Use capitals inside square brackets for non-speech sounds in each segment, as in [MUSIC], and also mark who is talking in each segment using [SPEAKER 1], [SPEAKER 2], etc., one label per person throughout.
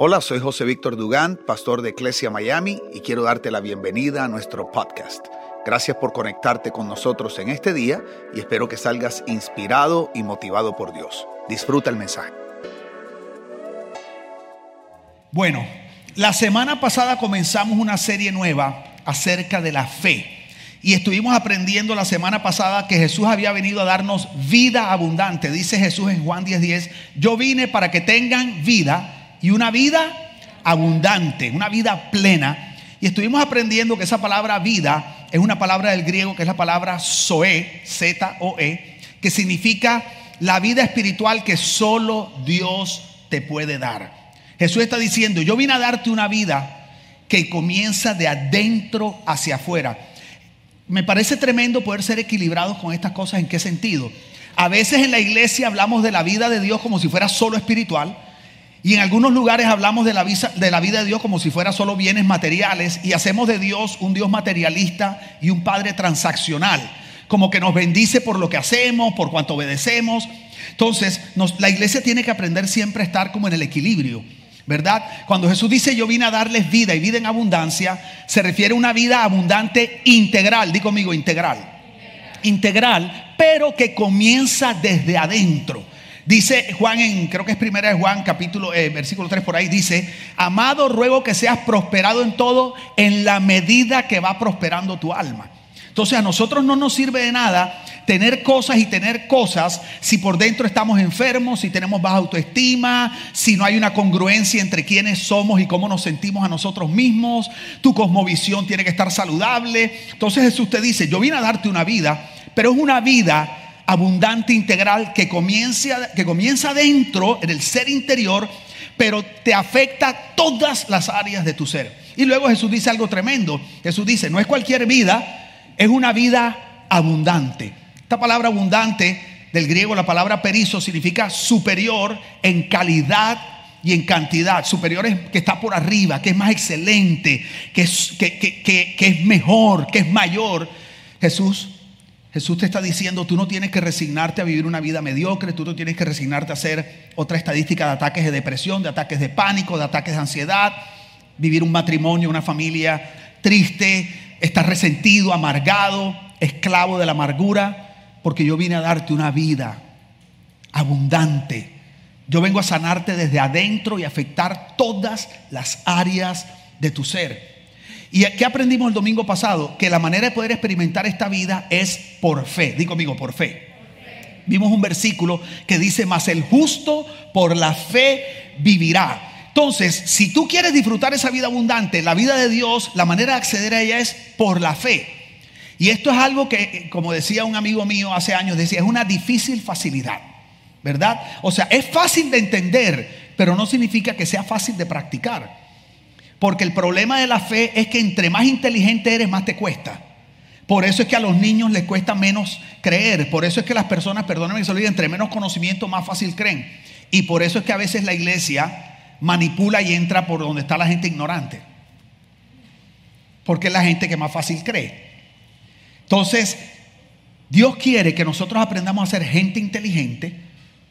[SPEAKER 1] Hola, soy José Víctor Dugán, pastor de Iglesia Miami, y quiero darte la bienvenida a nuestro podcast. Gracias por conectarte con nosotros en este día y espero que salgas inspirado y motivado por Dios. Disfruta el mensaje.
[SPEAKER 2] Bueno, la semana pasada comenzamos una serie nueva acerca de la fe. Y estuvimos aprendiendo la semana pasada que Jesús había venido a darnos vida abundante. Dice Jesús en Juan 10:10, 10, yo vine para que tengan vida y una vida abundante, una vida plena. Y estuvimos aprendiendo que esa palabra vida es una palabra del griego que es la palabra zoe, Z-O-E, que significa la vida espiritual que solo Dios te puede dar. Jesús está diciendo, yo vine a darte una vida que comienza de adentro hacia afuera. Me parece tremendo poder ser equilibrados con estas cosas. ¿En qué sentido? A veces en la iglesia hablamos de la vida de Dios como si fuera solo espiritual. Y en algunos lugares hablamos de la, vida, de la vida de Dios como si fuera solo bienes materiales y hacemos de Dios un Dios materialista y un Padre transaccional, como que nos bendice por lo que hacemos, por cuanto obedecemos. Entonces, la iglesia tiene que aprender siempre a estar como en el equilibrio, ¿verdad? Cuando Jesús dice yo vine a darles vida y vida en abundancia, se refiere a una vida abundante integral, di conmigo integral, integral, pero que comienza desde adentro. Dice Juan en, creo que es primera de Juan, capítulo, eh, versículo 3 por ahí, dice, amado, ruego que seas prosperado en todo en la medida que va prosperando tu alma. Entonces a nosotros no nos sirve de nada tener cosas y tener cosas si por dentro estamos enfermos, si tenemos baja autoestima, si no hay una congruencia entre quiénes somos y cómo nos sentimos a nosotros mismos. Tu cosmovisión tiene que estar saludable. Entonces Jesús te dice, yo vine a darte una vida, pero es una vida abundante integral que comienza, que comienza dentro, en el ser interior, pero te afecta todas las áreas de tu ser. Y luego Jesús dice algo tremendo. Jesús dice, no es cualquier vida, es una vida abundante. Esta palabra abundante, del griego la palabra perizo, significa superior en calidad y en cantidad. Superior es que está por arriba, que es más excelente, que es, que, que es mejor, que es mayor. Jesús Jesús te está diciendo, tú no tienes que resignarte a vivir una vida mediocre, tú no tienes que resignarte a hacer otra estadística de ataques de depresión, de ataques de pánico, de ataques de ansiedad, vivir un matrimonio, una familia triste, estar resentido, amargado, esclavo de la amargura, porque yo vine a darte una vida abundante. Yo vengo a sanarte desde adentro y afectar todas las áreas de tu ser. ¿Y qué aprendimos el domingo pasado? Que la manera de poder experimentar esta vida es por fe. Digo conmigo, por fe. Vimos un versículo que dice, mas el justo por la fe vivirá. Entonces, si tú quieres disfrutar esa vida abundante, la vida de Dios, la manera de acceder a ella es por la fe. Y esto es algo que, como decía un amigo mío hace años, decía, es una difícil facilidad, ¿verdad? O sea, es fácil de entender, pero no significa que sea fácil de practicar. Porque el problema de la fe es que entre más inteligente eres, más te cuesta. Por eso es que a los niños les cuesta menos creer. Por eso es que las personas, perdónenme que se diga, entre menos conocimiento, más fácil creen. Y por eso es que a veces la iglesia manipula y entra por donde está la gente ignorante. Porque es la gente que más fácil cree. Entonces, Dios quiere que nosotros aprendamos a ser gente inteligente,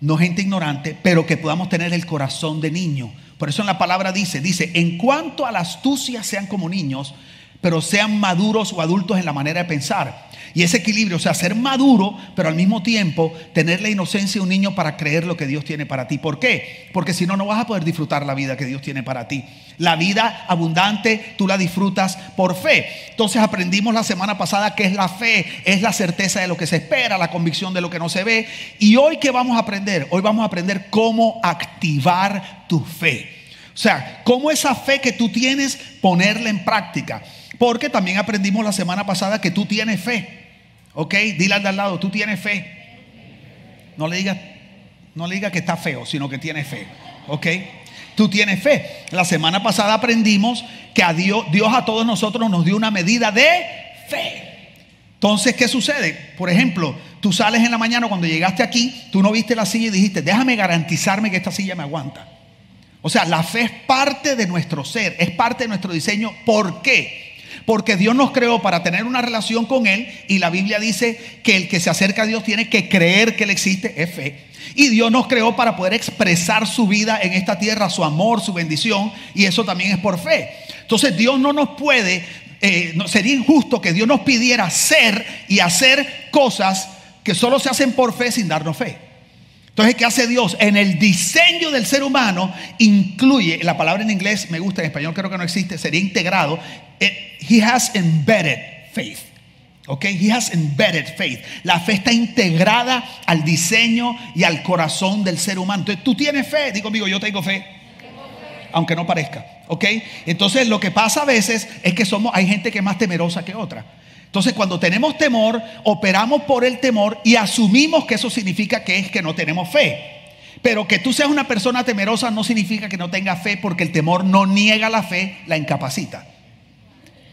[SPEAKER 2] no gente ignorante, pero que podamos tener el corazón de niño por eso en la palabra dice, dice, en cuanto a la astucia sean como niños, pero sean maduros o adultos en la manera de pensar. Y ese equilibrio, o sea, ser maduro, pero al mismo tiempo tener la inocencia de un niño para creer lo que Dios tiene para ti. ¿Por qué? Porque si no, no vas a poder disfrutar la vida que Dios tiene para ti. La vida abundante, tú la disfrutas por fe. Entonces aprendimos la semana pasada que es la fe, es la certeza de lo que se espera, la convicción de lo que no se ve. Y hoy, ¿qué vamos a aprender? Hoy vamos a aprender cómo activar tu fe. O sea, cómo esa fe que tú tienes, ponerla en práctica. Porque también aprendimos la semana pasada que tú tienes fe. ¿Ok? Dile al de al lado, tú tienes fe. No le digas no le que está feo, sino que tiene fe. ¿Ok? Tú tienes fe. La semana pasada aprendimos que a Dios, Dios a todos nosotros nos dio una medida de fe. Entonces, ¿qué sucede? Por ejemplo, tú sales en la mañana cuando llegaste aquí, tú no viste la silla y dijiste, déjame garantizarme que esta silla me aguanta. O sea, la fe es parte de nuestro ser, es parte de nuestro diseño. ¿Por qué? Porque Dios nos creó para tener una relación con Él y la Biblia dice que el que se acerca a Dios tiene que creer que Él existe, es fe. Y Dios nos creó para poder expresar su vida en esta tierra, su amor, su bendición, y eso también es por fe. Entonces Dios no nos puede, eh, sería injusto que Dios nos pidiera ser y hacer cosas que solo se hacen por fe sin darnos fe. Entonces, ¿qué hace Dios? En el diseño del ser humano incluye, la palabra en inglés me gusta, en español creo que no existe, sería integrado. Eh, he has embedded faith. Ok, he has embedded faith. La fe está integrada al diseño y al corazón del ser humano. Entonces, tú tienes fe, digo amigo, yo tengo fe. Aunque no parezca. Ok, entonces lo que pasa a veces es que somos, hay gente que es más temerosa que otra. Entonces, cuando tenemos temor, operamos por el temor y asumimos que eso significa que es que no tenemos fe. Pero que tú seas una persona temerosa no significa que no tengas fe, porque el temor no niega la fe, la incapacita,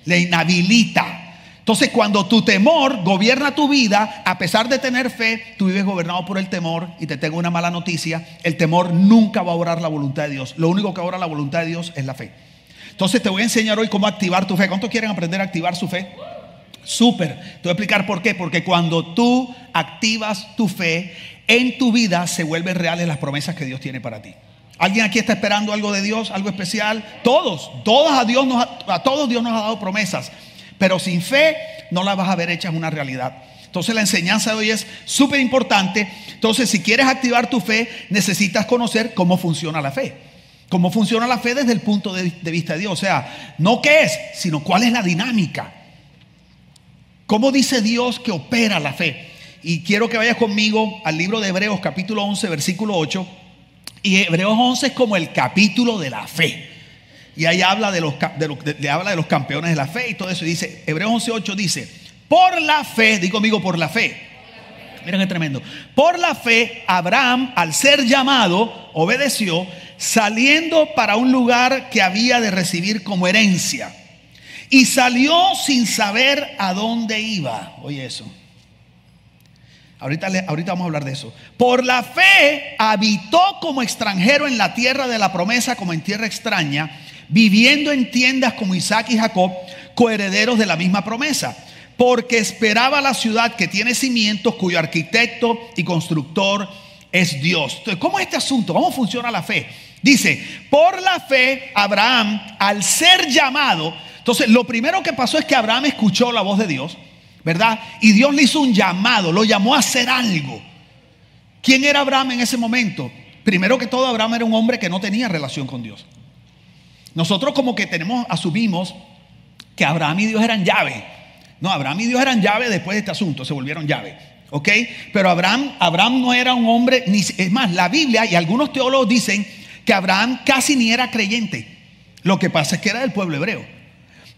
[SPEAKER 2] le inhabilita. Entonces, cuando tu temor gobierna tu vida, a pesar de tener fe, tú vives gobernado por el temor. Y te tengo una mala noticia: el temor nunca va a orar la voluntad de Dios. Lo único que ora la voluntad de Dios es la fe. Entonces, te voy a enseñar hoy cómo activar tu fe. ¿Cuántos quieren aprender a activar su fe? Súper. Te voy a explicar por qué. Porque cuando tú activas tu fe, en tu vida se vuelven reales las promesas que Dios tiene para ti. ¿Alguien aquí está esperando algo de Dios, algo especial? Todos, todos a Dios nos a todos Dios nos ha dado promesas, pero sin fe no las vas a ver hechas una realidad. Entonces la enseñanza de hoy es súper importante. Entonces si quieres activar tu fe, necesitas conocer cómo funciona la fe. Cómo funciona la fe desde el punto de, de vista de Dios. O sea, no qué es, sino cuál es la dinámica. ¿Cómo dice Dios que opera la fe? Y quiero que vayas conmigo al libro de Hebreos capítulo 11, versículo 8. Y Hebreos 11 es como el capítulo de la fe. Y ahí habla de los, de, habla de los campeones de la fe y todo eso. Y dice, Hebreos 11, 8 dice, por la fe, digo conmigo, por la fe. Miren qué tremendo. Por la fe, Abraham, al ser llamado, obedeció, saliendo para un lugar que había de recibir como herencia y salió sin saber a dónde iba. Oye eso. Ahorita, ahorita vamos a hablar de eso. Por la fe habitó como extranjero en la tierra de la promesa, como en tierra extraña, viviendo en tiendas como Isaac y Jacob, coherederos de la misma promesa. Porque esperaba la ciudad que tiene cimientos, cuyo arquitecto y constructor es Dios. Entonces, ¿cómo es este asunto? ¿Cómo funciona la fe? Dice, por la fe, Abraham, al ser llamado, entonces, lo primero que pasó es que Abraham escuchó la voz de Dios, ¿verdad? Y Dios le hizo un llamado, lo llamó a hacer algo. ¿Quién era Abraham en ese momento? Primero que todo, Abraham era un hombre que no tenía relación con Dios. Nosotros como que tenemos, asumimos que Abraham y Dios eran llave. No, Abraham y Dios eran llave después de este asunto, se volvieron llave. ¿Ok? Pero Abraham, Abraham no era un hombre, ni, es más, la Biblia y algunos teólogos dicen que Abraham casi ni era creyente. Lo que pasa es que era del pueblo hebreo.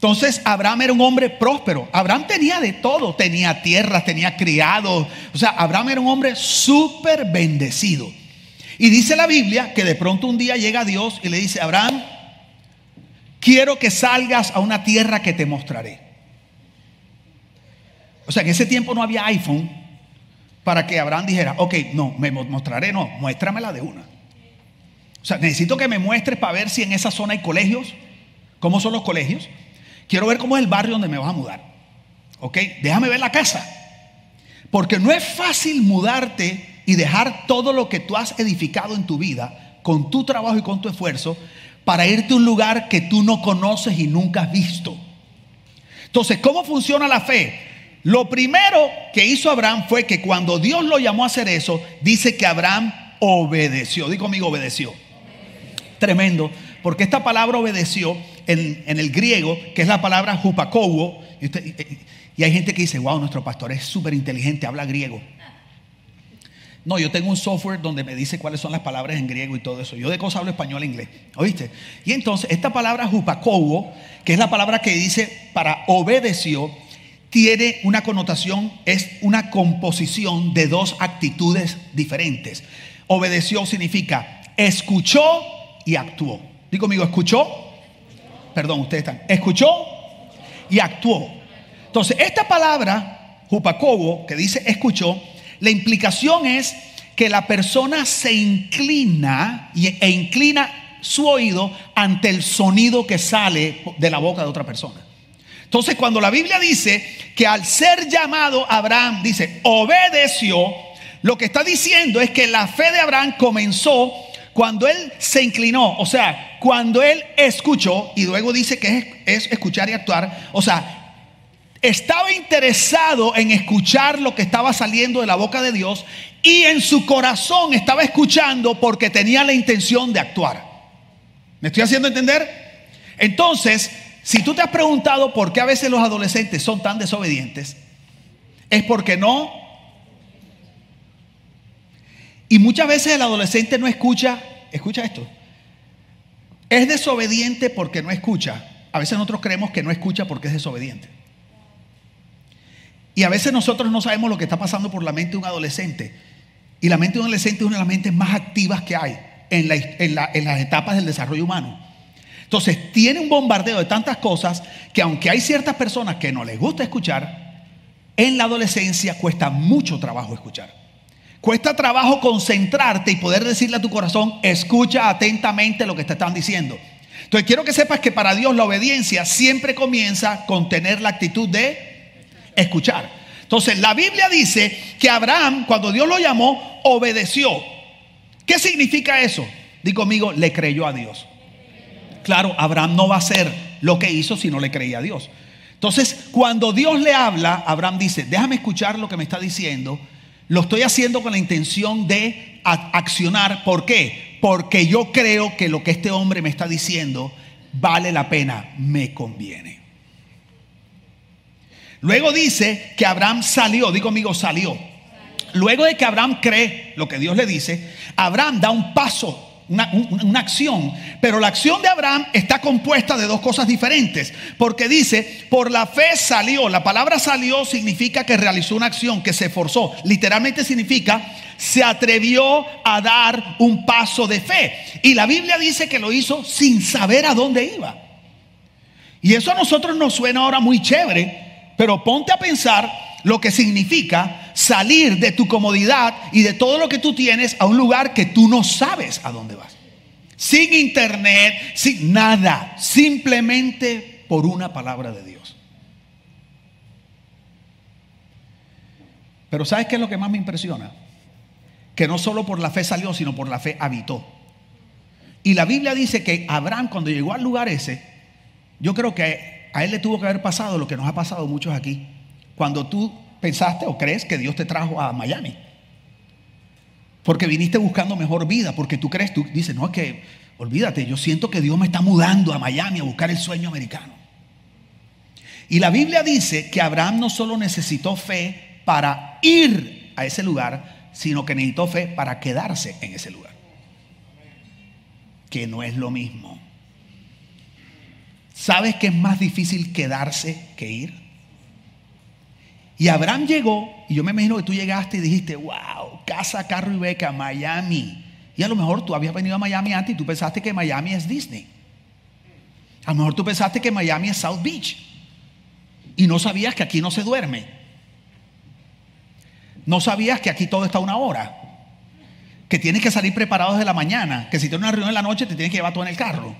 [SPEAKER 2] Entonces Abraham era un hombre próspero. Abraham tenía de todo. Tenía tierras, tenía criados. O sea, Abraham era un hombre súper bendecido. Y dice la Biblia que de pronto un día llega Dios y le dice, Abraham, quiero que salgas a una tierra que te mostraré. O sea, en ese tiempo no había iPhone para que Abraham dijera, ok, no, me mostraré, no, muéstramela de una. O sea, necesito que me muestres para ver si en esa zona hay colegios. ¿Cómo son los colegios? Quiero ver cómo es el barrio donde me vas a mudar. ¿Ok? Déjame ver la casa. Porque no es fácil mudarte y dejar todo lo que tú has edificado en tu vida, con tu trabajo y con tu esfuerzo, para irte a un lugar que tú no conoces y nunca has visto. Entonces, ¿cómo funciona la fe? Lo primero que hizo Abraham fue que cuando Dios lo llamó a hacer eso, dice que Abraham obedeció. Digo conmigo, obedeció. Tremendo. Porque esta palabra obedeció en, el griego, que es la palabra hupakowo, y, hay gente que dice, wow, nuestro pastor es súper inteligente, habla griego. No, yo tengo un software donde me dice cuáles son las palabras en griego y todo eso. Yo de cosas hablo español e inglés. ¿Oíste? Y entonces, esta palabra hupakowo, que es la palabra que dice para obedeció, tiene una connotación, es una composición de dos actitudes diferentes. Obedeció significa escuchó y actuó. Digo conmigo, escuchó. Perdón, ustedes están. Escuchó y actuó. Entonces, esta palabra, Jupacobo, que dice escuchó, la implicación es que la persona se inclina e inclina su oído ante el sonido que sale de la boca de otra persona. Entonces, cuando la Biblia dice que al ser llamado Abraham, dice, obedeció, lo que está diciendo es que la fe de Abraham comenzó cuando él se inclinó, o sea, cuando él escuchó, y luego dice que es, escuchar y actuar, o sea, estaba interesado en escuchar lo que estaba saliendo de la boca de Dios y en su corazón estaba escuchando porque tenía la intención de actuar. ¿Me estoy haciendo entender? Entonces, si tú te has preguntado por qué a veces los adolescentes son tan desobedientes, es porque no y muchas veces el adolescente no escucha, escucha esto, es desobediente porque no escucha. A veces nosotros creemos que no escucha porque es desobediente. Y a veces nosotros no sabemos lo que está pasando por la mente de un adolescente. Y la mente de un adolescente es una de las mentes más activas que hay en, las etapas del desarrollo humano. Entonces tiene un bombardeo de tantas cosas que aunque hay ciertas personas que no les gusta escuchar, en la adolescencia cuesta mucho trabajo escuchar. Cuesta trabajo concentrarte y poder decirle a tu corazón, escucha atentamente lo que te están diciendo. Entonces quiero que sepas que para Dios la obediencia siempre comienza con tener la actitud de escuchar. Entonces la Biblia dice que Abraham, cuando Dios lo llamó, obedeció. ¿Qué significa eso? Digo conmigo, le creyó a Dios. Claro, Abraham no va a hacer lo que hizo si no le creía a Dios. Entonces, cuando Dios le habla, Abraham dice, déjame escuchar lo que me está diciendo lo estoy haciendo con la intención de accionar. ¿Por qué? Porque yo creo que lo que este hombre me está diciendo vale la pena, me conviene. Luego dice que Abraham salió, digo amigo, salió. Luego de que Abraham cree lo que Dios le dice, Abraham da un paso una, acción. Pero la acción de Abraham está compuesta de dos cosas diferentes. Porque dice, por la fe salió. La palabra salió significa que realizó una acción, que se esforzó. Literalmente significa, se atrevió a dar un paso de fe. Y la Biblia dice que lo hizo sin saber a dónde iba. Y eso a nosotros nos suena ahora muy chévere. Pero ponte a pensar lo que significa salir de tu comodidad y de todo lo que tú tienes a un lugar que tú no sabes a dónde vas. Sin internet, sin nada, simplemente por una palabra de Dios. Pero ¿sabes qué es lo que más me impresiona? Que no solo por la fe salió, sino por la fe habitó. Y la Biblia dice que Abraham cuando llegó al lugar ese, yo creo que a él le tuvo que haber pasado lo que nos ha pasado muchos aquí cuando tú pensaste o crees que Dios te trajo a Miami. Porque viniste buscando mejor vida, porque tú crees, tú dices, no, es que, olvídate, yo siento que Dios me está mudando a Miami a buscar el sueño americano. Y la Biblia dice que Abraham no solo necesitó fe para ir a ese lugar, sino que necesitó fe para quedarse en ese lugar. Que no es lo mismo. ¿Sabes que es más difícil quedarse que ir? Y Abraham llegó, y yo me imagino que tú llegaste y dijiste, wow, casa, carro y beca, Miami. Y a lo mejor tú habías venido a Miami antes y tú pensaste que Miami es Disney. A lo mejor tú pensaste que Miami es South Beach. Y no sabías que aquí no se duerme. No sabías que aquí todo está a una hora. Que tienes que salir preparado desde la mañana. Que si tienes una reunión en la noche te tienes que llevar todo en el carro.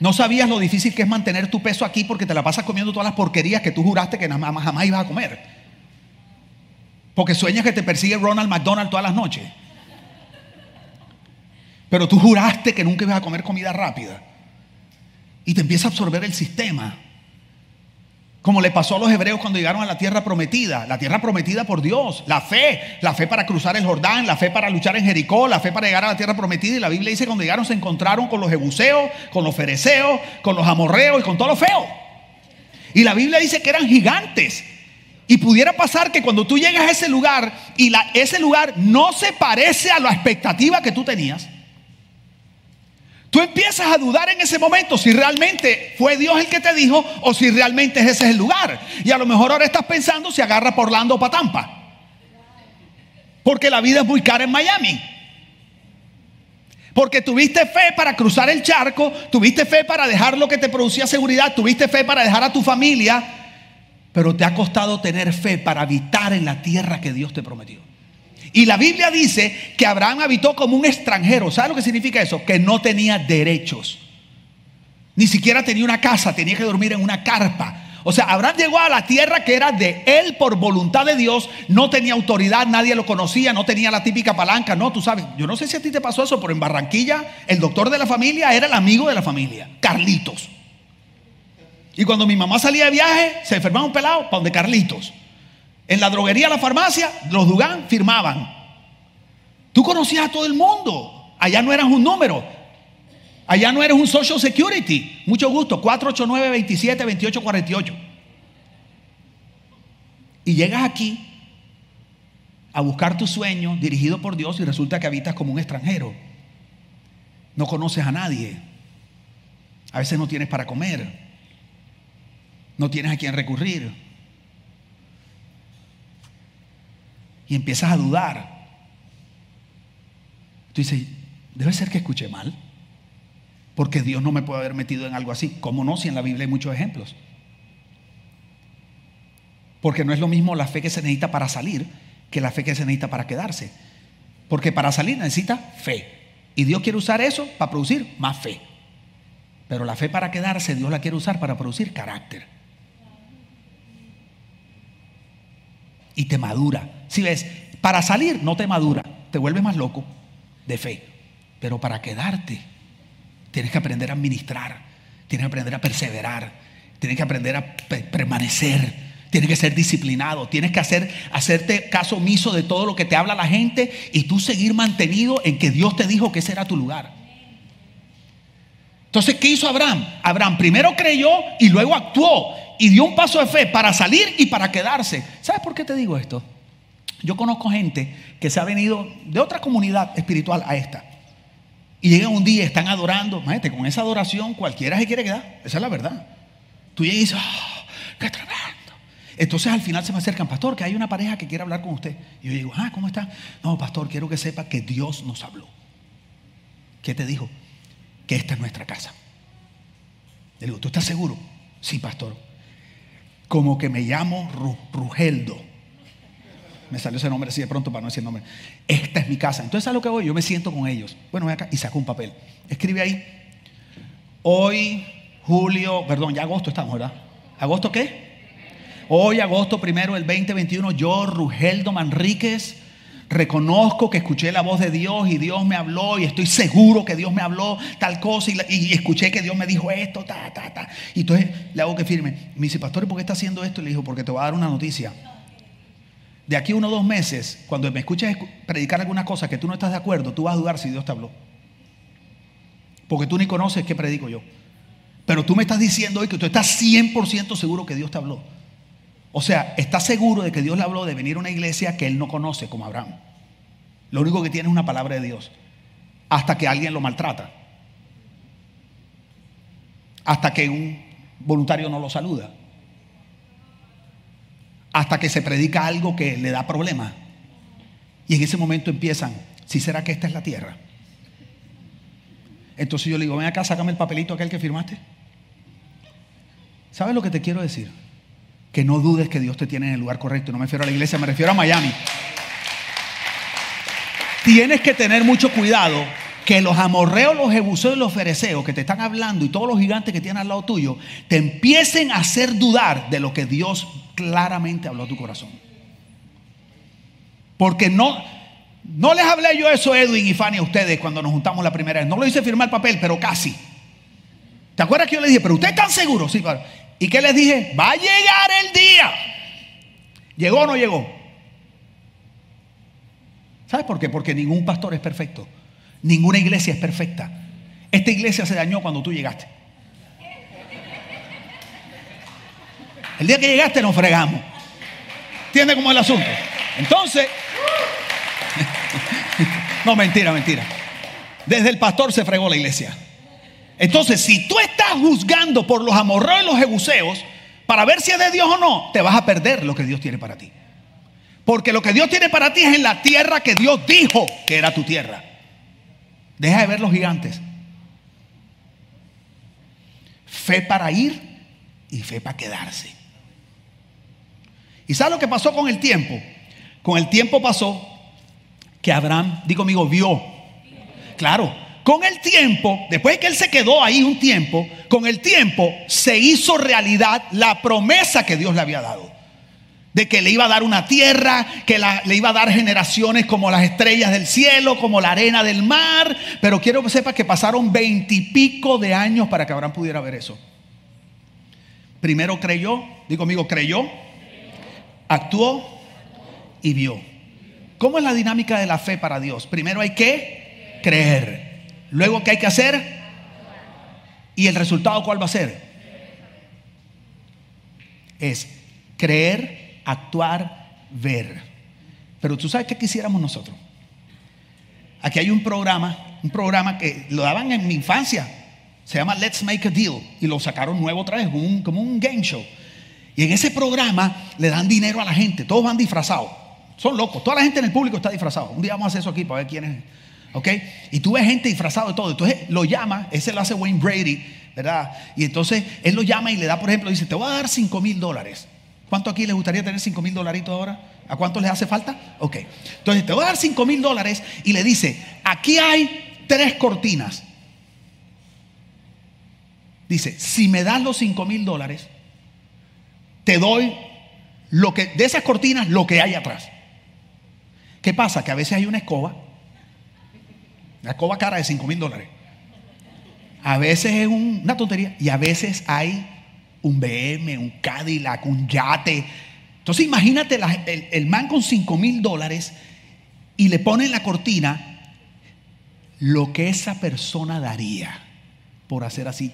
[SPEAKER 2] No sabías lo difícil que es mantener tu peso aquí porque te la pasas comiendo todas las porquerías que tú juraste que jamás, jamás ibas a comer. Porque sueñas que te persigue Ronald McDonald todas las noches. Pero tú juraste que nunca ibas a comer comida rápida. Y te empieza a absorber el sistema. Como le pasó a los hebreos cuando llegaron a la tierra prometida, la tierra prometida por Dios, la fe, la fe para cruzar el Jordán, la fe para luchar en Jericó, la fe para llegar a la tierra prometida. Y la Biblia dice que cuando llegaron se encontraron con los jebuseos, con los fereceos, con los amorreos y con todo lo feo. Y la Biblia dice que eran gigantes. Y pudiera pasar que cuando tú llegas a ese lugar y ese lugar no se parece a la expectativa que tú tenías, Tú empiezas a dudar en ese momento si realmente fue Dios el que te dijo o si realmente ese es el lugar. Y a lo mejor ahora estás pensando si agarra por Orlando o para Tampa. Porque la vida es muy cara en Miami. Porque tuviste fe para cruzar el charco, tuviste fe para dejar lo que te producía seguridad, tuviste fe para dejar a tu familia, pero te ha costado tener fe para habitar en la tierra que Dios te prometió. Y la Biblia dice que Abraham habitó como un extranjero. ¿Sabe lo que significa eso? Que no tenía derechos. Ni siquiera tenía una casa, tenía que dormir en una carpa. O sea, Abraham llegó a la tierra que era de él por voluntad de Dios, no tenía autoridad, nadie lo conocía, no tenía la típica palanca, no, tú sabes, yo no sé si a ti te pasó eso, pero en Barranquilla el doctor de la familia era el amigo de la familia, Carlitos. Y cuando mi mamá salía de viaje, se enfermaba un pelado para donde Carlitos. En la droguería, la farmacia, los Dugan firmaban. Tú conocías a todo el mundo. Allá no eras un número. Allá no eres un Social Security. Mucho gusto. 489 27 28 48. Y llegas aquí a buscar tu sueño dirigido por Dios y resulta que habitas como un extranjero. No conoces a nadie. A veces no tienes para comer. No tienes a quien recurrir. Y empiezas a dudar. Tú dices, debe ser que escuché mal. Porque Dios no me puede haber metido en algo así. ¿Cómo no? Si en la Biblia hay muchos ejemplos. Porque no es lo mismo la fe que se necesita para salir que la fe que se necesita para quedarse. Porque para salir necesita fe. Y Dios quiere usar eso para producir más fe. Pero la fe para quedarse, Dios la quiere usar para producir carácter. Y te madura. Si ves, para salir no te madura, te vuelves más loco de fe. Pero para quedarte Tienes que aprender a administrar, tienes que aprender a perseverar, tienes que aprender a permanecer. Tienes que ser disciplinado, tienes que hacer, hacerte caso omiso de todo lo que te habla la gente y tú seguir mantenido en que Dios te dijo que ese era tu lugar. Entonces, ¿qué hizo Abraham? Abraham primero creyó y luego actuó y dio un paso de fe para salir y para quedarse. ¿Sabes por qué te digo esto? Yo conozco gente que se ha venido de otra comunidad espiritual a esta. Y llega un día, están adorando. Imagínate, con esa adoración cualquiera se quiere quedar. Esa es la verdad. Tú llegas y dices, oh, qué tremendo. Entonces al final se me acercan, pastor, que hay una pareja que quiere hablar con usted. Y yo digo, ah, ¿cómo está? No, pastor, quiero que sepa que Dios nos habló. ¿Qué te dijo? Que esta es nuestra casa. Le digo, ¿tú estás seguro? Sí, pastor. Como que me llamo Rugeldo. Me salió ese nombre así de pronto para no decir el nombre. Esta es mi casa. Entonces, ¿sabes lo que voy? Yo me siento con ellos. Bueno, voy acá y saco un papel. Escribe ahí. Hoy, julio, perdón, ya agosto estamos, ¿verdad? ¿Agosto qué? Hoy, agosto primero del 2021, yo, Rugeldo Manríquez, reconozco que escuché la voz de Dios y Dios me habló y estoy seguro que Dios me habló tal cosa y, escuché que Dios me dijo esto, ta, ta, ta. Y entonces le hago que firme. Me dice, pastor, ¿y por qué está haciendo esto? Y le dijo, porque te voy a dar una noticia de aquí uno o dos meses, cuando me escuches predicar alguna cosa que tú no estás de acuerdo, tú vas a dudar si Dios te habló. Porque tú ni conoces qué predico yo. Pero tú me estás diciendo hoy que tú estás 100% seguro que Dios te habló. O sea, estás seguro de que Dios le habló de venir a una iglesia que él no conoce, como Abraham. Lo único que tiene es una palabra de Dios. Hasta que alguien lo maltrata. Hasta que un voluntario no lo saluda hasta que se predica algo que le da problemas. Y en ese momento empiezan, si será que esta es la tierra. Entonces yo le digo, ven acá, sácame el papelito aquel que firmaste. ¿Sabes lo que te quiero decir? Que no dudes que Dios te tiene en el lugar correcto. No me refiero a la iglesia, me refiero a Miami. Tienes que tener mucho cuidado que los amorreos, los jebuseos y los fereceos que te están hablando y todos los gigantes que tienen al lado tuyo te empiecen a hacer dudar de lo que Dios claramente habló a tu corazón. Porque no, no les hablé yo eso, Edwin y Fanny, a ustedes cuando nos juntamos la primera vez. No lo hice firmar el papel, pero casi. ¿Te acuerdas que yo les dije, pero ustedes están seguros? Sí, claro. ¿Y qué les dije? Va a llegar el día. ¿Llegó o no llegó? ¿Sabes por qué? Porque ningún pastor es perfecto. Ninguna iglesia es perfecta. Esta iglesia se dañó cuando tú llegaste. El día que llegaste nos fregamos. ¿Entiendes cómo es el asunto? Entonces, [LAUGHS] no, mentira, mentira. Desde el pastor se fregó la iglesia. Entonces, si tú estás juzgando por los amorreos y los jebuseos para ver si es de Dios o no, te vas a perder lo que Dios tiene para ti. Porque lo que Dios tiene para ti es en la tierra que Dios dijo que era tu tierra. Deja de ver los gigantes. Fe para ir y fe para quedarse. ¿Y sabes lo que pasó con el tiempo? Con el tiempo pasó que Abraham, digo conmigo, vio. Claro, con el tiempo, después de que él se quedó ahí un tiempo, con el tiempo se hizo realidad la promesa que Dios le había dado. De que le iba a dar una tierra, que le iba a dar generaciones como las estrellas del cielo, como la arena del mar. Pero quiero que sepas que pasaron veintipico de años para que Abraham pudiera ver eso. Primero creyó, digo amigo, creyó, actuó y vio. ¿Cómo es la dinámica de la fe para Dios? Primero hay que creer. Luego, ¿qué hay que hacer? ¿Y el resultado cuál va a ser? Es creer, actuar, ver. Pero tú sabes qué quisiéramos nosotros. Aquí hay un programa, un programa que lo daban en mi infancia. Se llama Let's Make a Deal. Y lo sacaron nuevo otra vez, como un, game show. Y en ese programa le dan dinero a la gente. Todos van disfrazados. Son locos. Toda la gente en el público está disfrazado. Un día vamos a hacer eso aquí para ver quién es. ¿Ok? Y tú ves gente disfrazado de todo. Entonces lo llama, ese lo hace Wayne Brady, ¿verdad? Y entonces él lo llama y le da, por ejemplo, dice, te voy a dar 5 mil dólares. ¿Cuánto aquí les gustaría tener 5 mil dolaritos ahora? ¿A cuánto les hace falta? Ok. Entonces te voy a dar 5 mil dólares y le dice, aquí hay tres cortinas. Dice, si me das los 5 mil dólares, te doy lo que, de esas cortinas lo que hay atrás. ¿Qué pasa? Que a veces hay una escoba la escoba cara de 5 mil dólares. A veces es una tontería y a veces hay un BM, un Cadillac, un yate. Entonces imagínate el, man con 5 mil dólares y le pone en la cortina lo que esa persona daría por hacer así.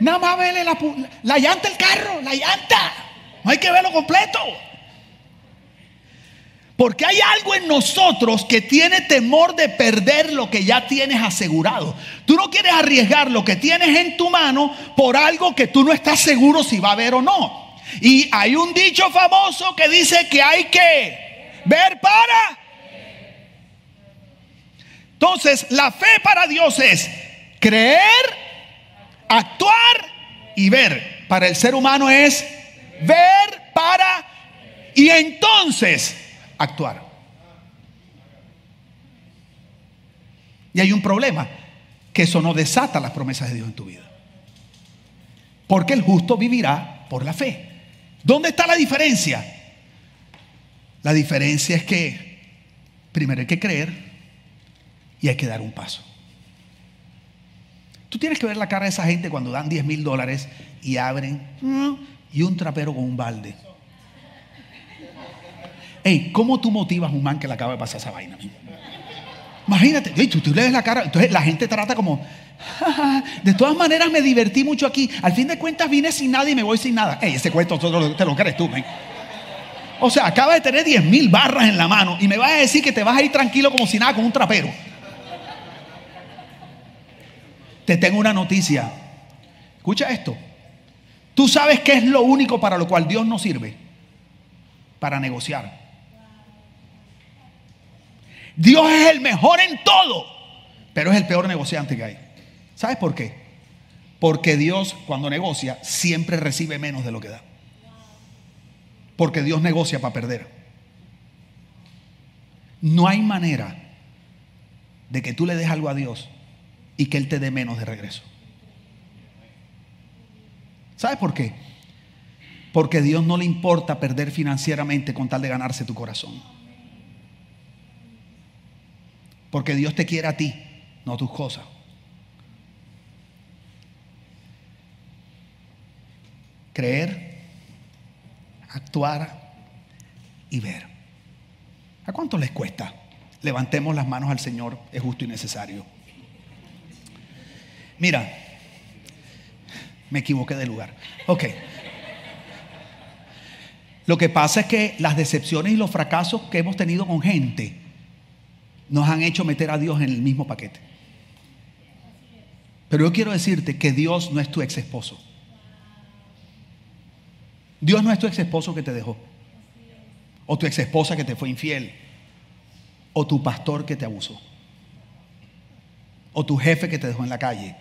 [SPEAKER 2] Nada más vele la, la llanta del carro, la llanta. No hay que verlo completo. Porque hay algo en nosotros que tiene temor de perder lo que ya tienes asegurado. Tú no quieres arriesgar lo que tienes en tu mano por algo que tú no estás seguro si va a haber o no. Y hay un dicho famoso que dice que hay que ver para. Entonces, la fe para Dios es creer, actuar y ver. Para el ser humano es ver para y entonces actuar. Y hay un problema, que eso no desata las promesas de Dios en tu vida. Porque el justo vivirá por la fe. ¿Dónde está la diferencia? La diferencia es que primero hay que creer y hay que dar un paso. Tú tienes que ver la cara de esa gente cuando dan 10 mil dólares y abren y un trapero con un balde. Hey, ¿cómo tú motivas a un man que le acaba de pasar esa vaina? Imagínate, tú, tú, le ves la cara, entonces la gente trata como, de todas maneras me divertí mucho aquí, al fin de cuentas vine sin nada y me voy sin nada. Hey, ese cuento te lo crees tú, man. O sea, acaba de tener 10 mil barras en la mano y me vas a decir que te vas a ir tranquilo como si nada con un trapero. Te tengo una noticia. Escucha esto. Tú sabes qué es lo único para lo cual Dios nos sirve. Para negociar. Dios es el mejor en todo, pero es el peor negociante que hay. ¿Sabes por qué? Porque Dios cuando negocia siempre recibe menos de lo que da. Porque Dios negocia para perder. No hay manera de que tú le des algo a Dios y que Él te dé menos de regreso. ¿Sabes por qué? Porque Dios no le importa perder financieramente con tal de ganarse tu corazón. Porque Dios te quiere a ti, no tus cosas. Creer, actuar y ver. ¿A cuánto les cuesta? Levantemos las manos al Señor, es justo y necesario. Mira, me equivoqué de lugar. Ok. Lo que pasa es que las decepciones y los fracasos que hemos tenido con gente nos han hecho meter a Dios en el mismo paquete. Pero yo quiero decirte que Dios no es tu ex esposo. Dios no es tu ex esposo que te dejó. O tu ex esposa que te fue infiel. O tu pastor que te abusó. O tu jefe que te dejó en la calle.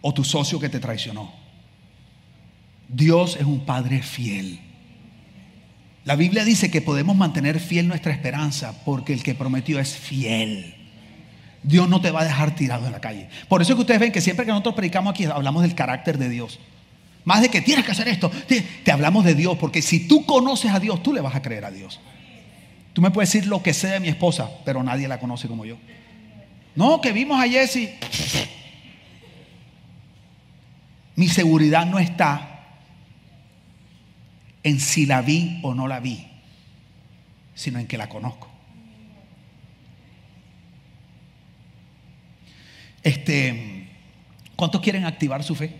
[SPEAKER 2] O tu socio que te traicionó. Dios es un padre fiel. La Biblia dice que podemos mantener fiel nuestra esperanza porque el que prometió es fiel. Dios no te va a dejar tirado en la calle. Por eso es que ustedes ven que siempre que nosotros predicamos aquí hablamos del carácter de Dios. Más de que tienes que hacer esto, te, hablamos de Dios, porque si tú conoces a Dios, tú le vas a creer a Dios. Tú me puedes decir lo que sea de mi esposa, pero nadie la conoce como yo. No, que vimos a Jessie. Mi seguridad no está en si la vi o no la vi, sino en que la conozco. Este, ¿cuántos quieren activar su fe?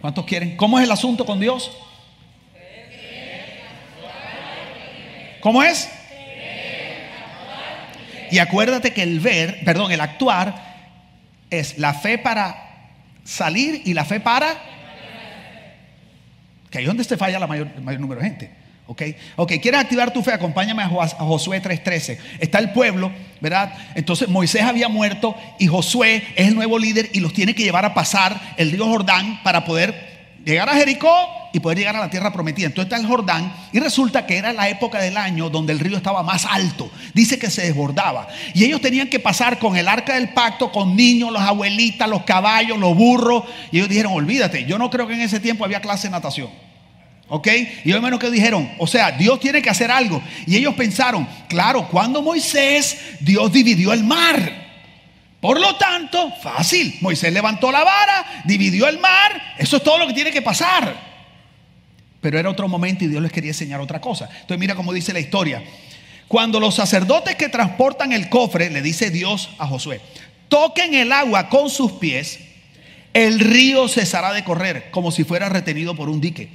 [SPEAKER 2] ¿Cuántos quieren? ¿Cómo es el asunto con Dios? ¿Cómo es? Y acuérdate que el ver, perdón, el actuar es la fe para salir y la fe para que ahí es donde se falla la mayor, el mayor número de gente. ¿Ok? Ok, ¿quieres activar tu fe? Acompáñame a Josué 3:13. Está el pueblo, ¿verdad? Entonces Moisés había muerto y Josué es el nuevo líder y los tiene que llevar a pasar el río Jordán para poder llegar a Jericó y poder llegar a la tierra prometida. Entonces está el Jordán y resulta que era la época del año donde el río estaba más alto. Dice que se desbordaba. Y ellos tenían que pasar con el arca del pacto, con niños, los abuelitas, los caballos, los burros. Y ellos dijeron, olvídate, yo no creo que en ese tiempo había clase de natación. ¿Ok? Y yo menos que dijeron, o sea, Dios tiene que hacer algo. Y ellos pensaron, claro, cuando Moisés, Dios dividió el mar. Por lo tanto, fácil, Moisés levantó la vara, dividió el mar, eso es todo lo que tiene que pasar. Pero era otro momento y Dios les quería enseñar otra cosa. Entonces mira cómo dice la historia. Cuando los sacerdotes que transportan el cofre, le dice Dios a Josué, toquen el agua con sus pies, el río cesará de correr como si fuera retenido por un dique.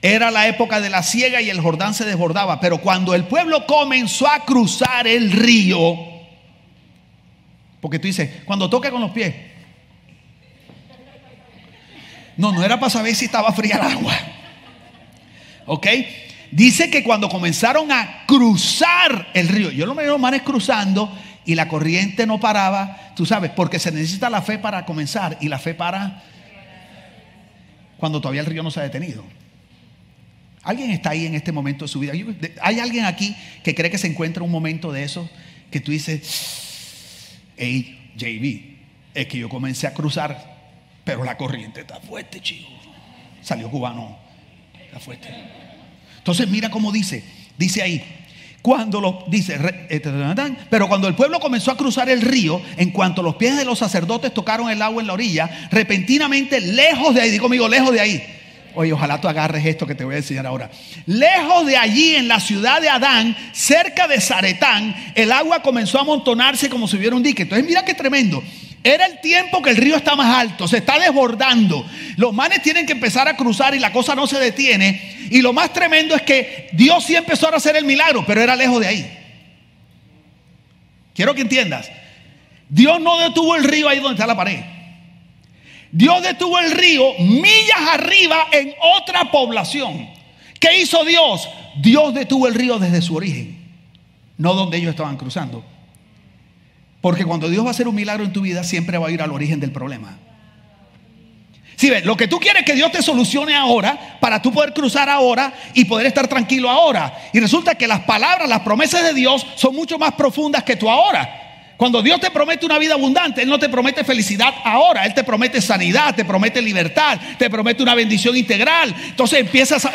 [SPEAKER 2] Era la época de la siega y el Jordán se desbordaba. Pero cuando el pueblo comenzó a cruzar el río, porque tú dices, cuando toque con los pies. No, no era para saber si estaba fría el agua. ¿Ok? Dice que cuando comenzaron a cruzar el río, yo lo me manes cruzando y la corriente no paraba, tú sabes, porque se necesita la fe para comenzar y la fe para cuando todavía el río no se ha detenido. ¿Alguien está ahí en este momento de su vida? ¿Hay alguien aquí que cree que se encuentra un momento de eso que tú dices, hey, JB, es que yo comencé a cruzar, pero la corriente está fuerte, chico. Salió cubano, fuerte. Entonces mira cómo dice, dice ahí, cuando los, dice, eh, pero cuando el pueblo comenzó a cruzar el río, en cuanto los pies de los sacerdotes tocaron el agua en la orilla, repentinamente lejos de ahí, digo conmigo, lejos de ahí, Oye, ojalá tú agarres esto que te voy a enseñar ahora. Lejos de allí, en la ciudad de Adán, cerca de Zaretán, el agua comenzó a amontonarse como si hubiera un dique. Entonces, mira qué tremendo. Era el tiempo que el río está más alto, se está desbordando. Los manes tienen que empezar a cruzar y la cosa no se detiene. Y lo más tremendo es que Dios sí empezó a hacer el milagro, pero era lejos de ahí. Quiero que entiendas. Dios no detuvo el río ahí donde está la pared. Dios detuvo el río millas arriba en otra población. ¿Qué hizo Dios? Dios detuvo el río desde su origen, no donde ellos estaban cruzando. Porque cuando Dios va a hacer un milagro en tu vida, siempre va a ir al origen del problema. Si ves, lo que tú quieres es que Dios te solucione ahora para tú poder cruzar ahora y poder estar tranquilo ahora. Y resulta que las palabras, las promesas de Dios son mucho más profundas que tú ahora. Cuando Dios te promete una vida abundante, Él no te promete felicidad ahora, Él te promete sanidad, te promete libertad, te promete una bendición integral. Entonces empiezas a...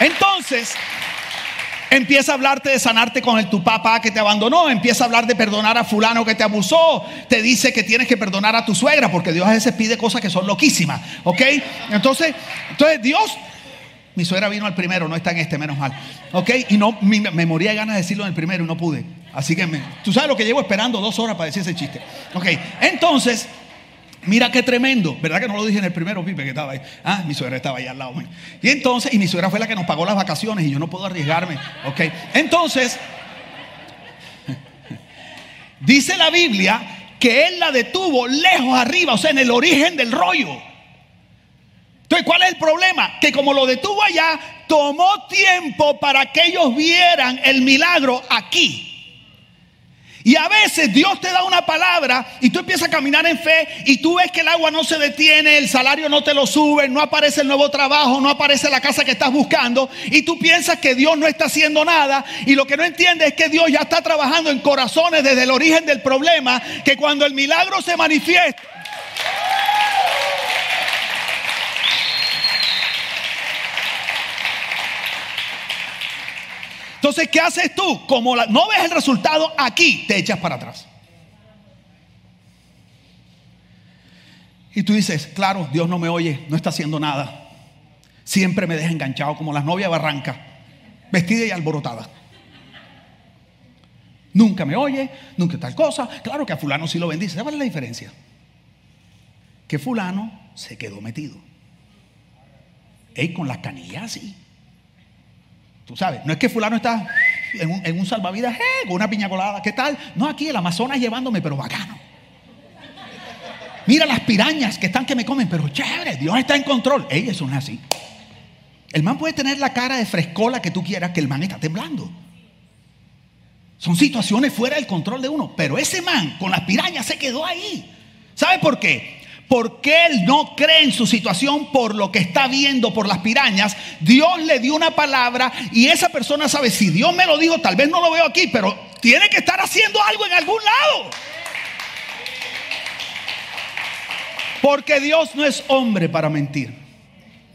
[SPEAKER 2] Entonces, Empieza a hablarte de sanarte con el tu papá que te abandonó. Empieza a hablar de perdonar a fulano que te abusó. Te dice que tienes que perdonar a tu suegra porque Dios a veces pide cosas que son loquísimas. ¿Ok? Entonces, entonces Dios mi suegra vino al primero, no está en este, menos mal. ¿Ok? Y no, me, moría de ganas de decirlo en el primero y no pude. Así que tú sabes lo que llevo esperando dos horas para decir ese chiste. Ok, entonces, mira qué tremendo. ¿Verdad que no lo dije en el primero, Pipe, que estaba ahí? Ah, mi suegra estaba ahí al lado. Y entonces, y mi suegra fue la que nos pagó las vacaciones y yo no puedo arriesgarme. Ok, entonces, [LAUGHS] dice la Biblia que él la detuvo lejos arriba, o sea, en el origen del rollo. Entonces, ¿cuál es el problema? Que como lo detuvo allá, tomó tiempo para que ellos vieran el milagro aquí. Y a veces Dios te da una palabra y tú empiezas a caminar en fe y tú ves que el agua no se detiene, el salario no te lo sube, no aparece el nuevo trabajo, no aparece la casa que estás buscando y tú piensas que Dios no está haciendo nada y lo que no entiendes es que Dios ya está trabajando en corazones desde el origen del problema, que cuando el milagro se manifiesta, Entonces, ¿qué haces tú? Como no ves el resultado aquí, te echas para atrás. Y tú dices, claro, Dios no me oye, no está haciendo nada. Siempre me deja enganchado como las novias barranca, vestida y alborotada. Nunca me oye, nunca tal cosa. Claro que a fulano sí lo bendice. ¿Sabes la diferencia? Que fulano se quedó metido. Ey, con las canillas así. Tú sabes, no es que fulano está en un, salvavidas, eh, con una piña colada, ¿qué tal? No, aquí el Amazonas llevándome, pero bacano. Mira las pirañas que están que me comen, pero chévere, Dios está en control. Ey, eso no es así. El man puede tener la cara de frescola que tú quieras, que el man está temblando. Son situaciones fuera del control de uno. Pero ese man con las pirañas se quedó ahí. ¿Sabe por qué? Porque él no cree en su situación por lo que está viendo por las pirañas, Dios le dio una palabra y esa persona sabe, si Dios me lo dijo, tal vez no lo veo aquí, pero tiene que estar haciendo algo en algún lado. Porque Dios no es hombre para mentir,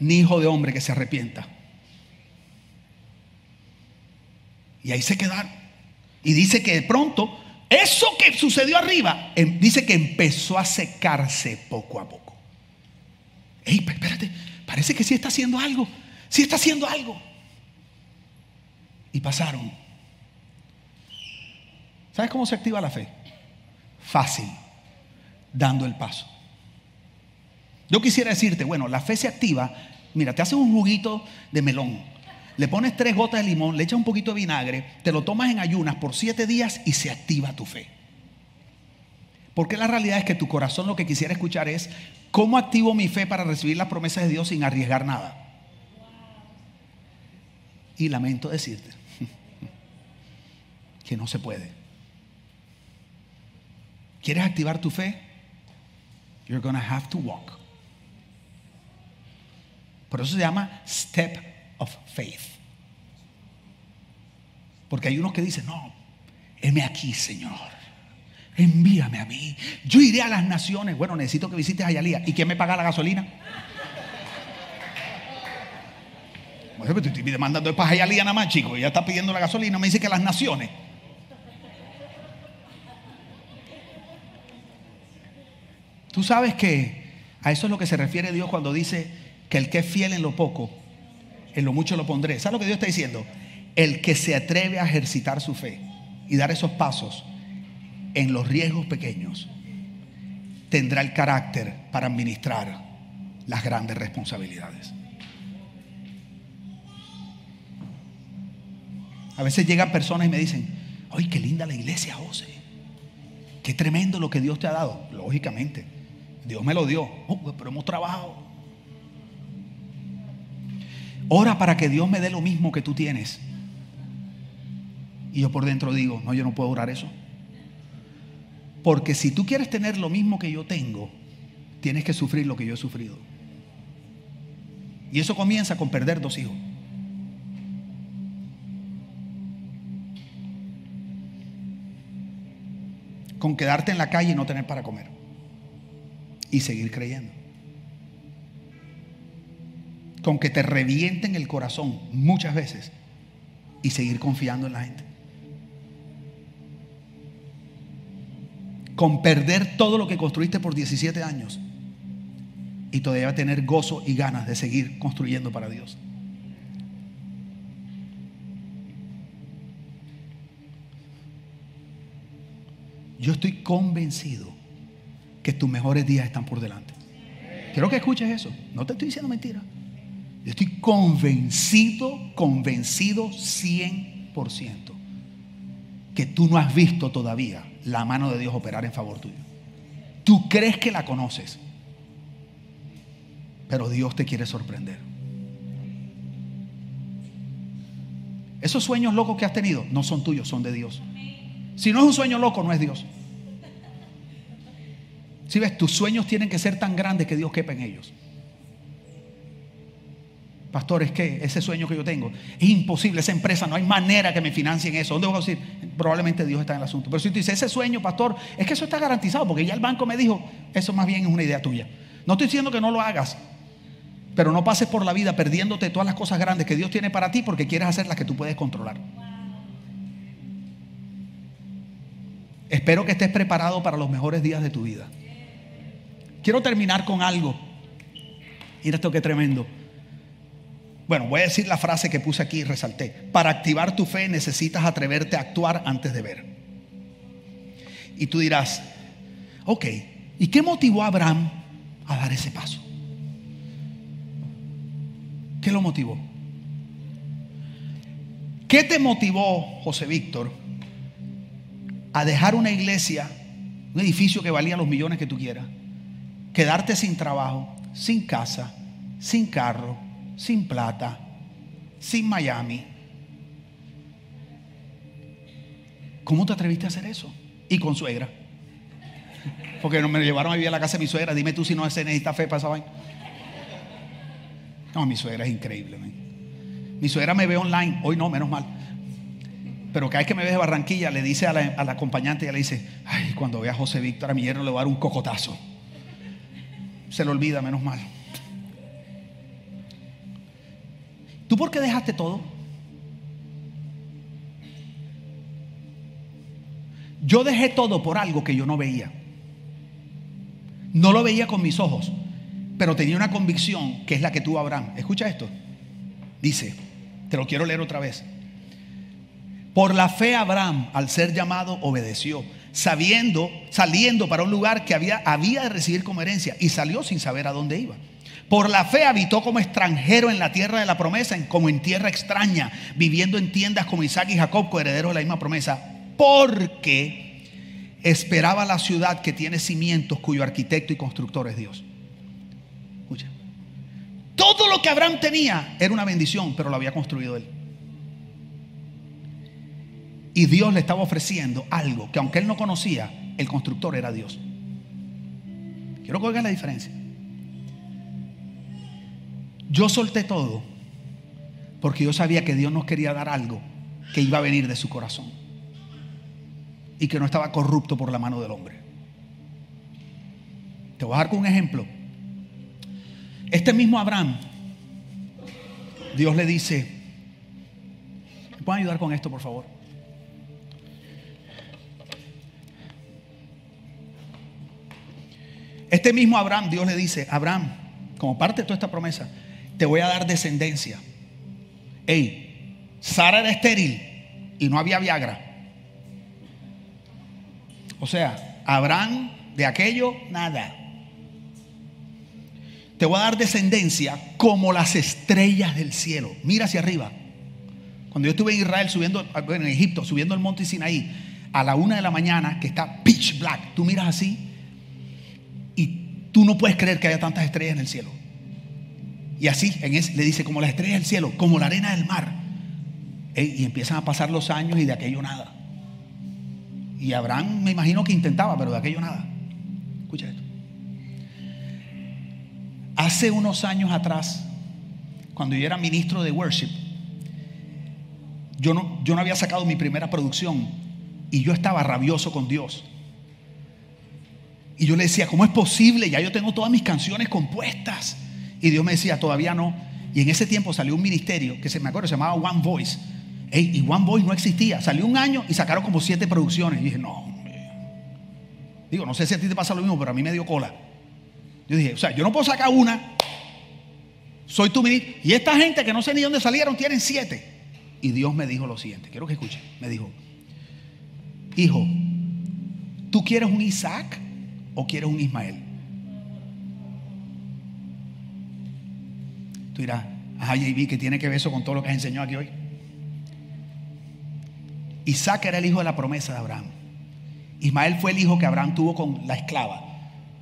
[SPEAKER 2] ni hijo de hombre que se arrepienta. Y ahí se quedaron. Y dice que de pronto eso que sucedió arriba, em, dice que empezó a secarse poco a poco. Ey, espérate, parece que sí está haciendo algo, sí está haciendo algo. Y pasaron. ¿Sabes cómo se activa la fe? Fácil, dando el paso. Yo quisiera decirte, bueno, la fe se activa, mira, te hace un juguito de melón, le pones tres gotas de limón, le echas un poquito de vinagre, te lo tomas en ayunas por siete días y se activa tu fe. Porque la realidad es que tu corazón lo que quisiera escuchar es, ¿cómo activo mi fe para recibir las promesas de Dios sin arriesgar nada? Y lamento decirte [LAUGHS] que no se puede. ¿Quieres activar tu fe? You're to have to walk. Por eso se llama step of faith. Porque hay unos que dicen, no, heme aquí, Señor. Envíame a mí. Yo iré a las naciones. Bueno, necesito que visites a Yalía. ¿Y quién me paga la gasolina? Bueno, pues estoy demandando para Ayalía nada más, chico. Ya está pidiendo la gasolina. Me dice que las naciones. Tú sabes que a eso es lo que se refiere Dios cuando dice que el que es fiel en lo poco en lo mucho lo pondré. ¿Sabes lo que Dios está diciendo? El que se atreve a ejercitar su fe y dar esos pasos en los riesgos pequeños, tendrá el carácter para administrar las grandes responsabilidades. A veces llegan personas y me dicen, ¡ay, qué linda la iglesia, José! Qué tremendo lo que Dios te ha dado. Lógicamente, Dios me lo dio, oh, pero hemos trabajado. Ora para que Dios me dé lo mismo que tú tienes. Y yo por dentro digo, no, yo no puedo orar eso. Porque si tú quieres tener lo mismo que yo tengo, tienes que sufrir lo que yo he sufrido. Y eso comienza con perder dos hijos. Con quedarte en la calle y no tener para comer. Y seguir creyendo con que te revienten el corazón muchas veces y seguir confiando en la gente. Con perder todo lo que construiste por 17 años y todavía tener gozo y ganas de seguir construyendo para Dios. Yo estoy convencido que tus mejores días están por delante. Quiero que escuches eso. No te estoy diciendo mentira. Yo estoy convencido, convencido 100% que tú no has visto todavía la mano de Dios operar en favor tuyo. Tú crees que la conoces, pero Dios te quiere sorprender. Esos sueños locos que has tenido no son tuyos, son de Dios. Si no es un sueño loco, no es Dios. Si ves, tus sueños tienen que ser tan grandes que Dios quepa en ellos. Pastor, es que ese sueño que yo tengo es imposible, esa empresa, no hay manera que me financien eso. ¿Dónde voy a decir? Probablemente Dios está en el asunto. Pero si tú dices, ese sueño, pastor, es que eso está garantizado, porque ya el banco me dijo, eso más bien es una idea tuya. No estoy diciendo que no lo hagas, pero no pases por la vida perdiéndote todas las cosas grandes que Dios tiene para ti porque quieres hacer las que tú puedes controlar. Espero que estés preparado para los mejores días de tu vida. Quiero terminar con algo. Mira esto que tremendo. Bueno, voy a decir la frase que puse aquí y resalté. Para activar tu fe necesitas atreverte a actuar antes de ver. Y tú dirás, ok, ¿y qué motivó a Abraham a dar ese paso? ¿Qué lo motivó? ¿Qué te motivó, José Víctor, a dejar una iglesia, un edificio que valía los millones que tú quieras, quedarte sin trabajo, sin casa, sin carro, sin plata, sin Miami? ¿Cómo te atreviste a hacer eso? Y con suegra. Porque no me llevaron a vivir a la casa de mi suegra. Dime tú si no se necesita fe para esa vaina. No, mi suegra es increíble. Mi suegra me ve online, hoy no, menos mal. Pero cada vez que me ve de Barranquilla, le dice a la, acompañante, ella le dice, ay, cuando vea a José Víctor, a mi yerno le va a dar un cocotazo. Se lo olvida, menos mal. ¿Tú por qué dejaste todo? Yo dejé todo por algo que yo no veía. No lo veía con mis ojos pero tenía una convicción que es la que tuvo Abraham. Escucha esto. Dice, te lo quiero leer otra vez. Por la fe Abraham, al ser llamado, obedeció, sabiendo, saliendo para un lugar que había, había de recibir como herencia y salió sin saber a dónde iba. Por la fe habitó como extranjero en la tierra de la promesa, como en tierra extraña, viviendo en tiendas como Isaac y Jacob, coherederos de la misma promesa, porque esperaba la ciudad que tiene cimientos, cuyo arquitecto y constructor es Dios. Todo lo que Abraham tenía era una bendición, pero lo había construido él. Y Dios le estaba ofreciendo algo que aunque él no conocía, el constructor era Dios. Quiero que oigan la diferencia. Yo solté todo porque yo sabía que Dios nos quería dar algo que iba a venir de su corazón y que no estaba corrupto por la mano del hombre. Te voy a dar con un ejemplo. Este mismo Abraham, Dios le dice, ¿me pueden ayudar con esto, por favor? Este mismo Abraham, Dios le dice, Abraham, como parte de toda esta promesa, te voy a dar descendencia. Ey, Sara era estéril y no había Viagra. O sea, Abraham de aquello, nada te voy a dar descendencia como las estrellas del cielo. Mira hacia arriba. Cuando yo estuve en Israel subiendo, en Egipto, subiendo el monte Sinaí, a la una de la mañana, que está pitch black, tú miras así y tú no puedes creer que haya tantas estrellas en el cielo. Y así en le dice, como las estrellas del cielo, como la arena del mar. y empiezan a pasar los años y de aquello nada. Y Abraham me imagino que intentaba, pero de aquello nada. Escucha esto. Hace unos años atrás, cuando yo era ministro de worship, yo no, yo no había sacado mi primera producción y yo estaba rabioso con Dios. Y yo le decía, ¿cómo es posible? Ya yo tengo todas mis canciones compuestas. Y Dios me decía, todavía no. Y en ese tiempo salió un ministerio que se me acuerdo, se llamaba One Voice. y One Voice no existía. Salió un año y sacaron como siete producciones. Y dije, no. Digo, no sé si a ti te pasa lo mismo, pero a mí me dio cola. Yo dije, o sea, yo no puedo sacar una. Soy tu ministro. Y esta gente que no sé ni dónde salieron tienen siete. Y Dios me dijo lo siguiente. Quiero que escuchen. Me dijo, hijo, ¿tú quieres un Isaac o quieres un Ismael? Tú dirás, ajá, JB, que tiene que ver eso con todo lo que has enseñado aquí hoy. Isaac era el hijo de la promesa de Abraham. Ismael fue el hijo que Abraham tuvo con la esclava.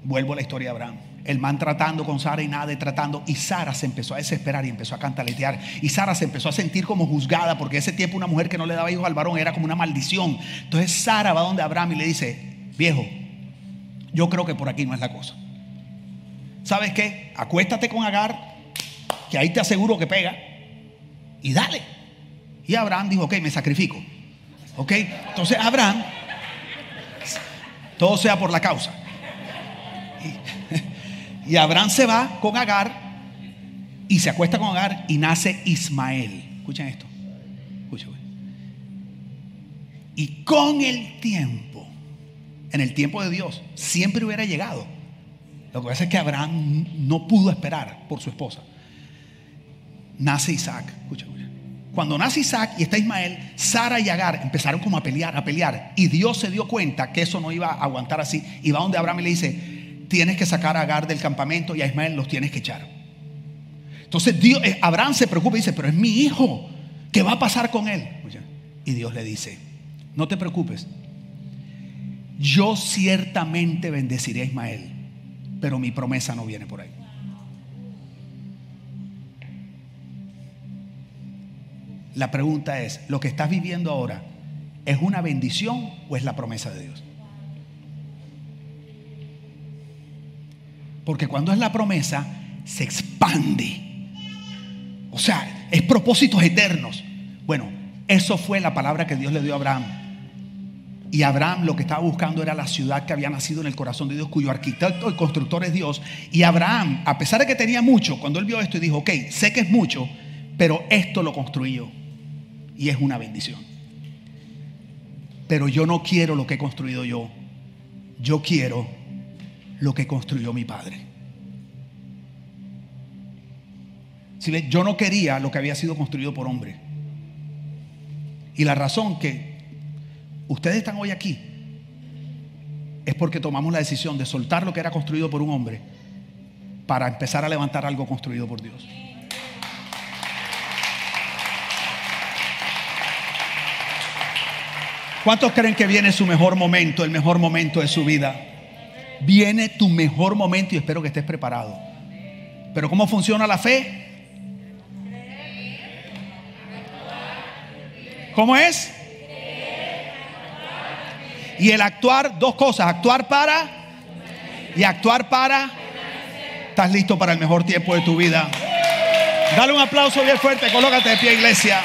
[SPEAKER 2] Vuelvo a la historia de Abraham. El man tratando con Sara y nada tratando. Y Sara se empezó a desesperar y empezó a cantaletear. Y Sara se empezó a sentir como juzgada porque ese tiempo una mujer que no le daba hijos al varón era como una maldición. Entonces Sara va donde Abraham y le dice, viejo, yo creo que por aquí no es la cosa. ¿Sabes qué? Acuéstate con Agar, que ahí te aseguro que pega. Y dale. Y Abraham dijo, ok, me sacrifico. Ok, entonces Abraham, todo sea por la causa. Y [LAUGHS] Abraham se va con Agar y se acuesta con Agar y nace Ismael. Escuchen esto. Escuchen. Y con el tiempo, en el tiempo de Dios, siempre hubiera llegado. Lo que pasa es que Abraham no pudo esperar por su esposa. Nace Isaac. Cuando nace Isaac y está Ismael, Sara y Agar empezaron como a pelear, a pelear. Y Dios se dio cuenta que eso no iba a aguantar así. Y va donde Abraham y le dice, tienes que sacar a Agar del campamento y a Ismael los tienes que echar. Entonces Dios, eh, Abraham se preocupa y dice, pero es mi hijo, ¿qué va a pasar con él? Y Dios le dice, no te preocupes, yo ciertamente bendeciré a Ismael, pero mi promesa no viene por ahí. La pregunta es, ¿lo que estás viviendo ahora es una bendición o es la promesa de Dios? Porque cuando es la promesa, se expande. O sea, es propósitos eternos. Bueno, eso fue la palabra que Dios le dio a Abraham. Y Abraham lo que estaba buscando era la ciudad que había nacido en el corazón de Dios, cuyo arquitecto y constructor es Dios. Y Abraham, a pesar de que tenía mucho, cuando él vio esto y dijo, ok, sé que es mucho, pero esto lo construyó. Y es una bendición. Pero yo no quiero lo que he construido yo. Yo quiero lo que construyó mi padre. Si yo no quería lo que había sido construido por hombre. Y la razón que ustedes están hoy aquí es porque tomamos la decisión de soltar lo que era construido por un hombre para empezar a levantar algo construido por Dios. ¿Cuántos creen que viene su mejor momento, el mejor momento de su vida? viene tu mejor momento y espero que estés preparado. Pero ¿cómo funciona la fe? ¿Cómo es? Y el actuar, dos cosas, actuar para y actuar para. Estás listo para el mejor tiempo de tu vida. Dale un aplauso bien fuerte, colócate de pie, iglesia.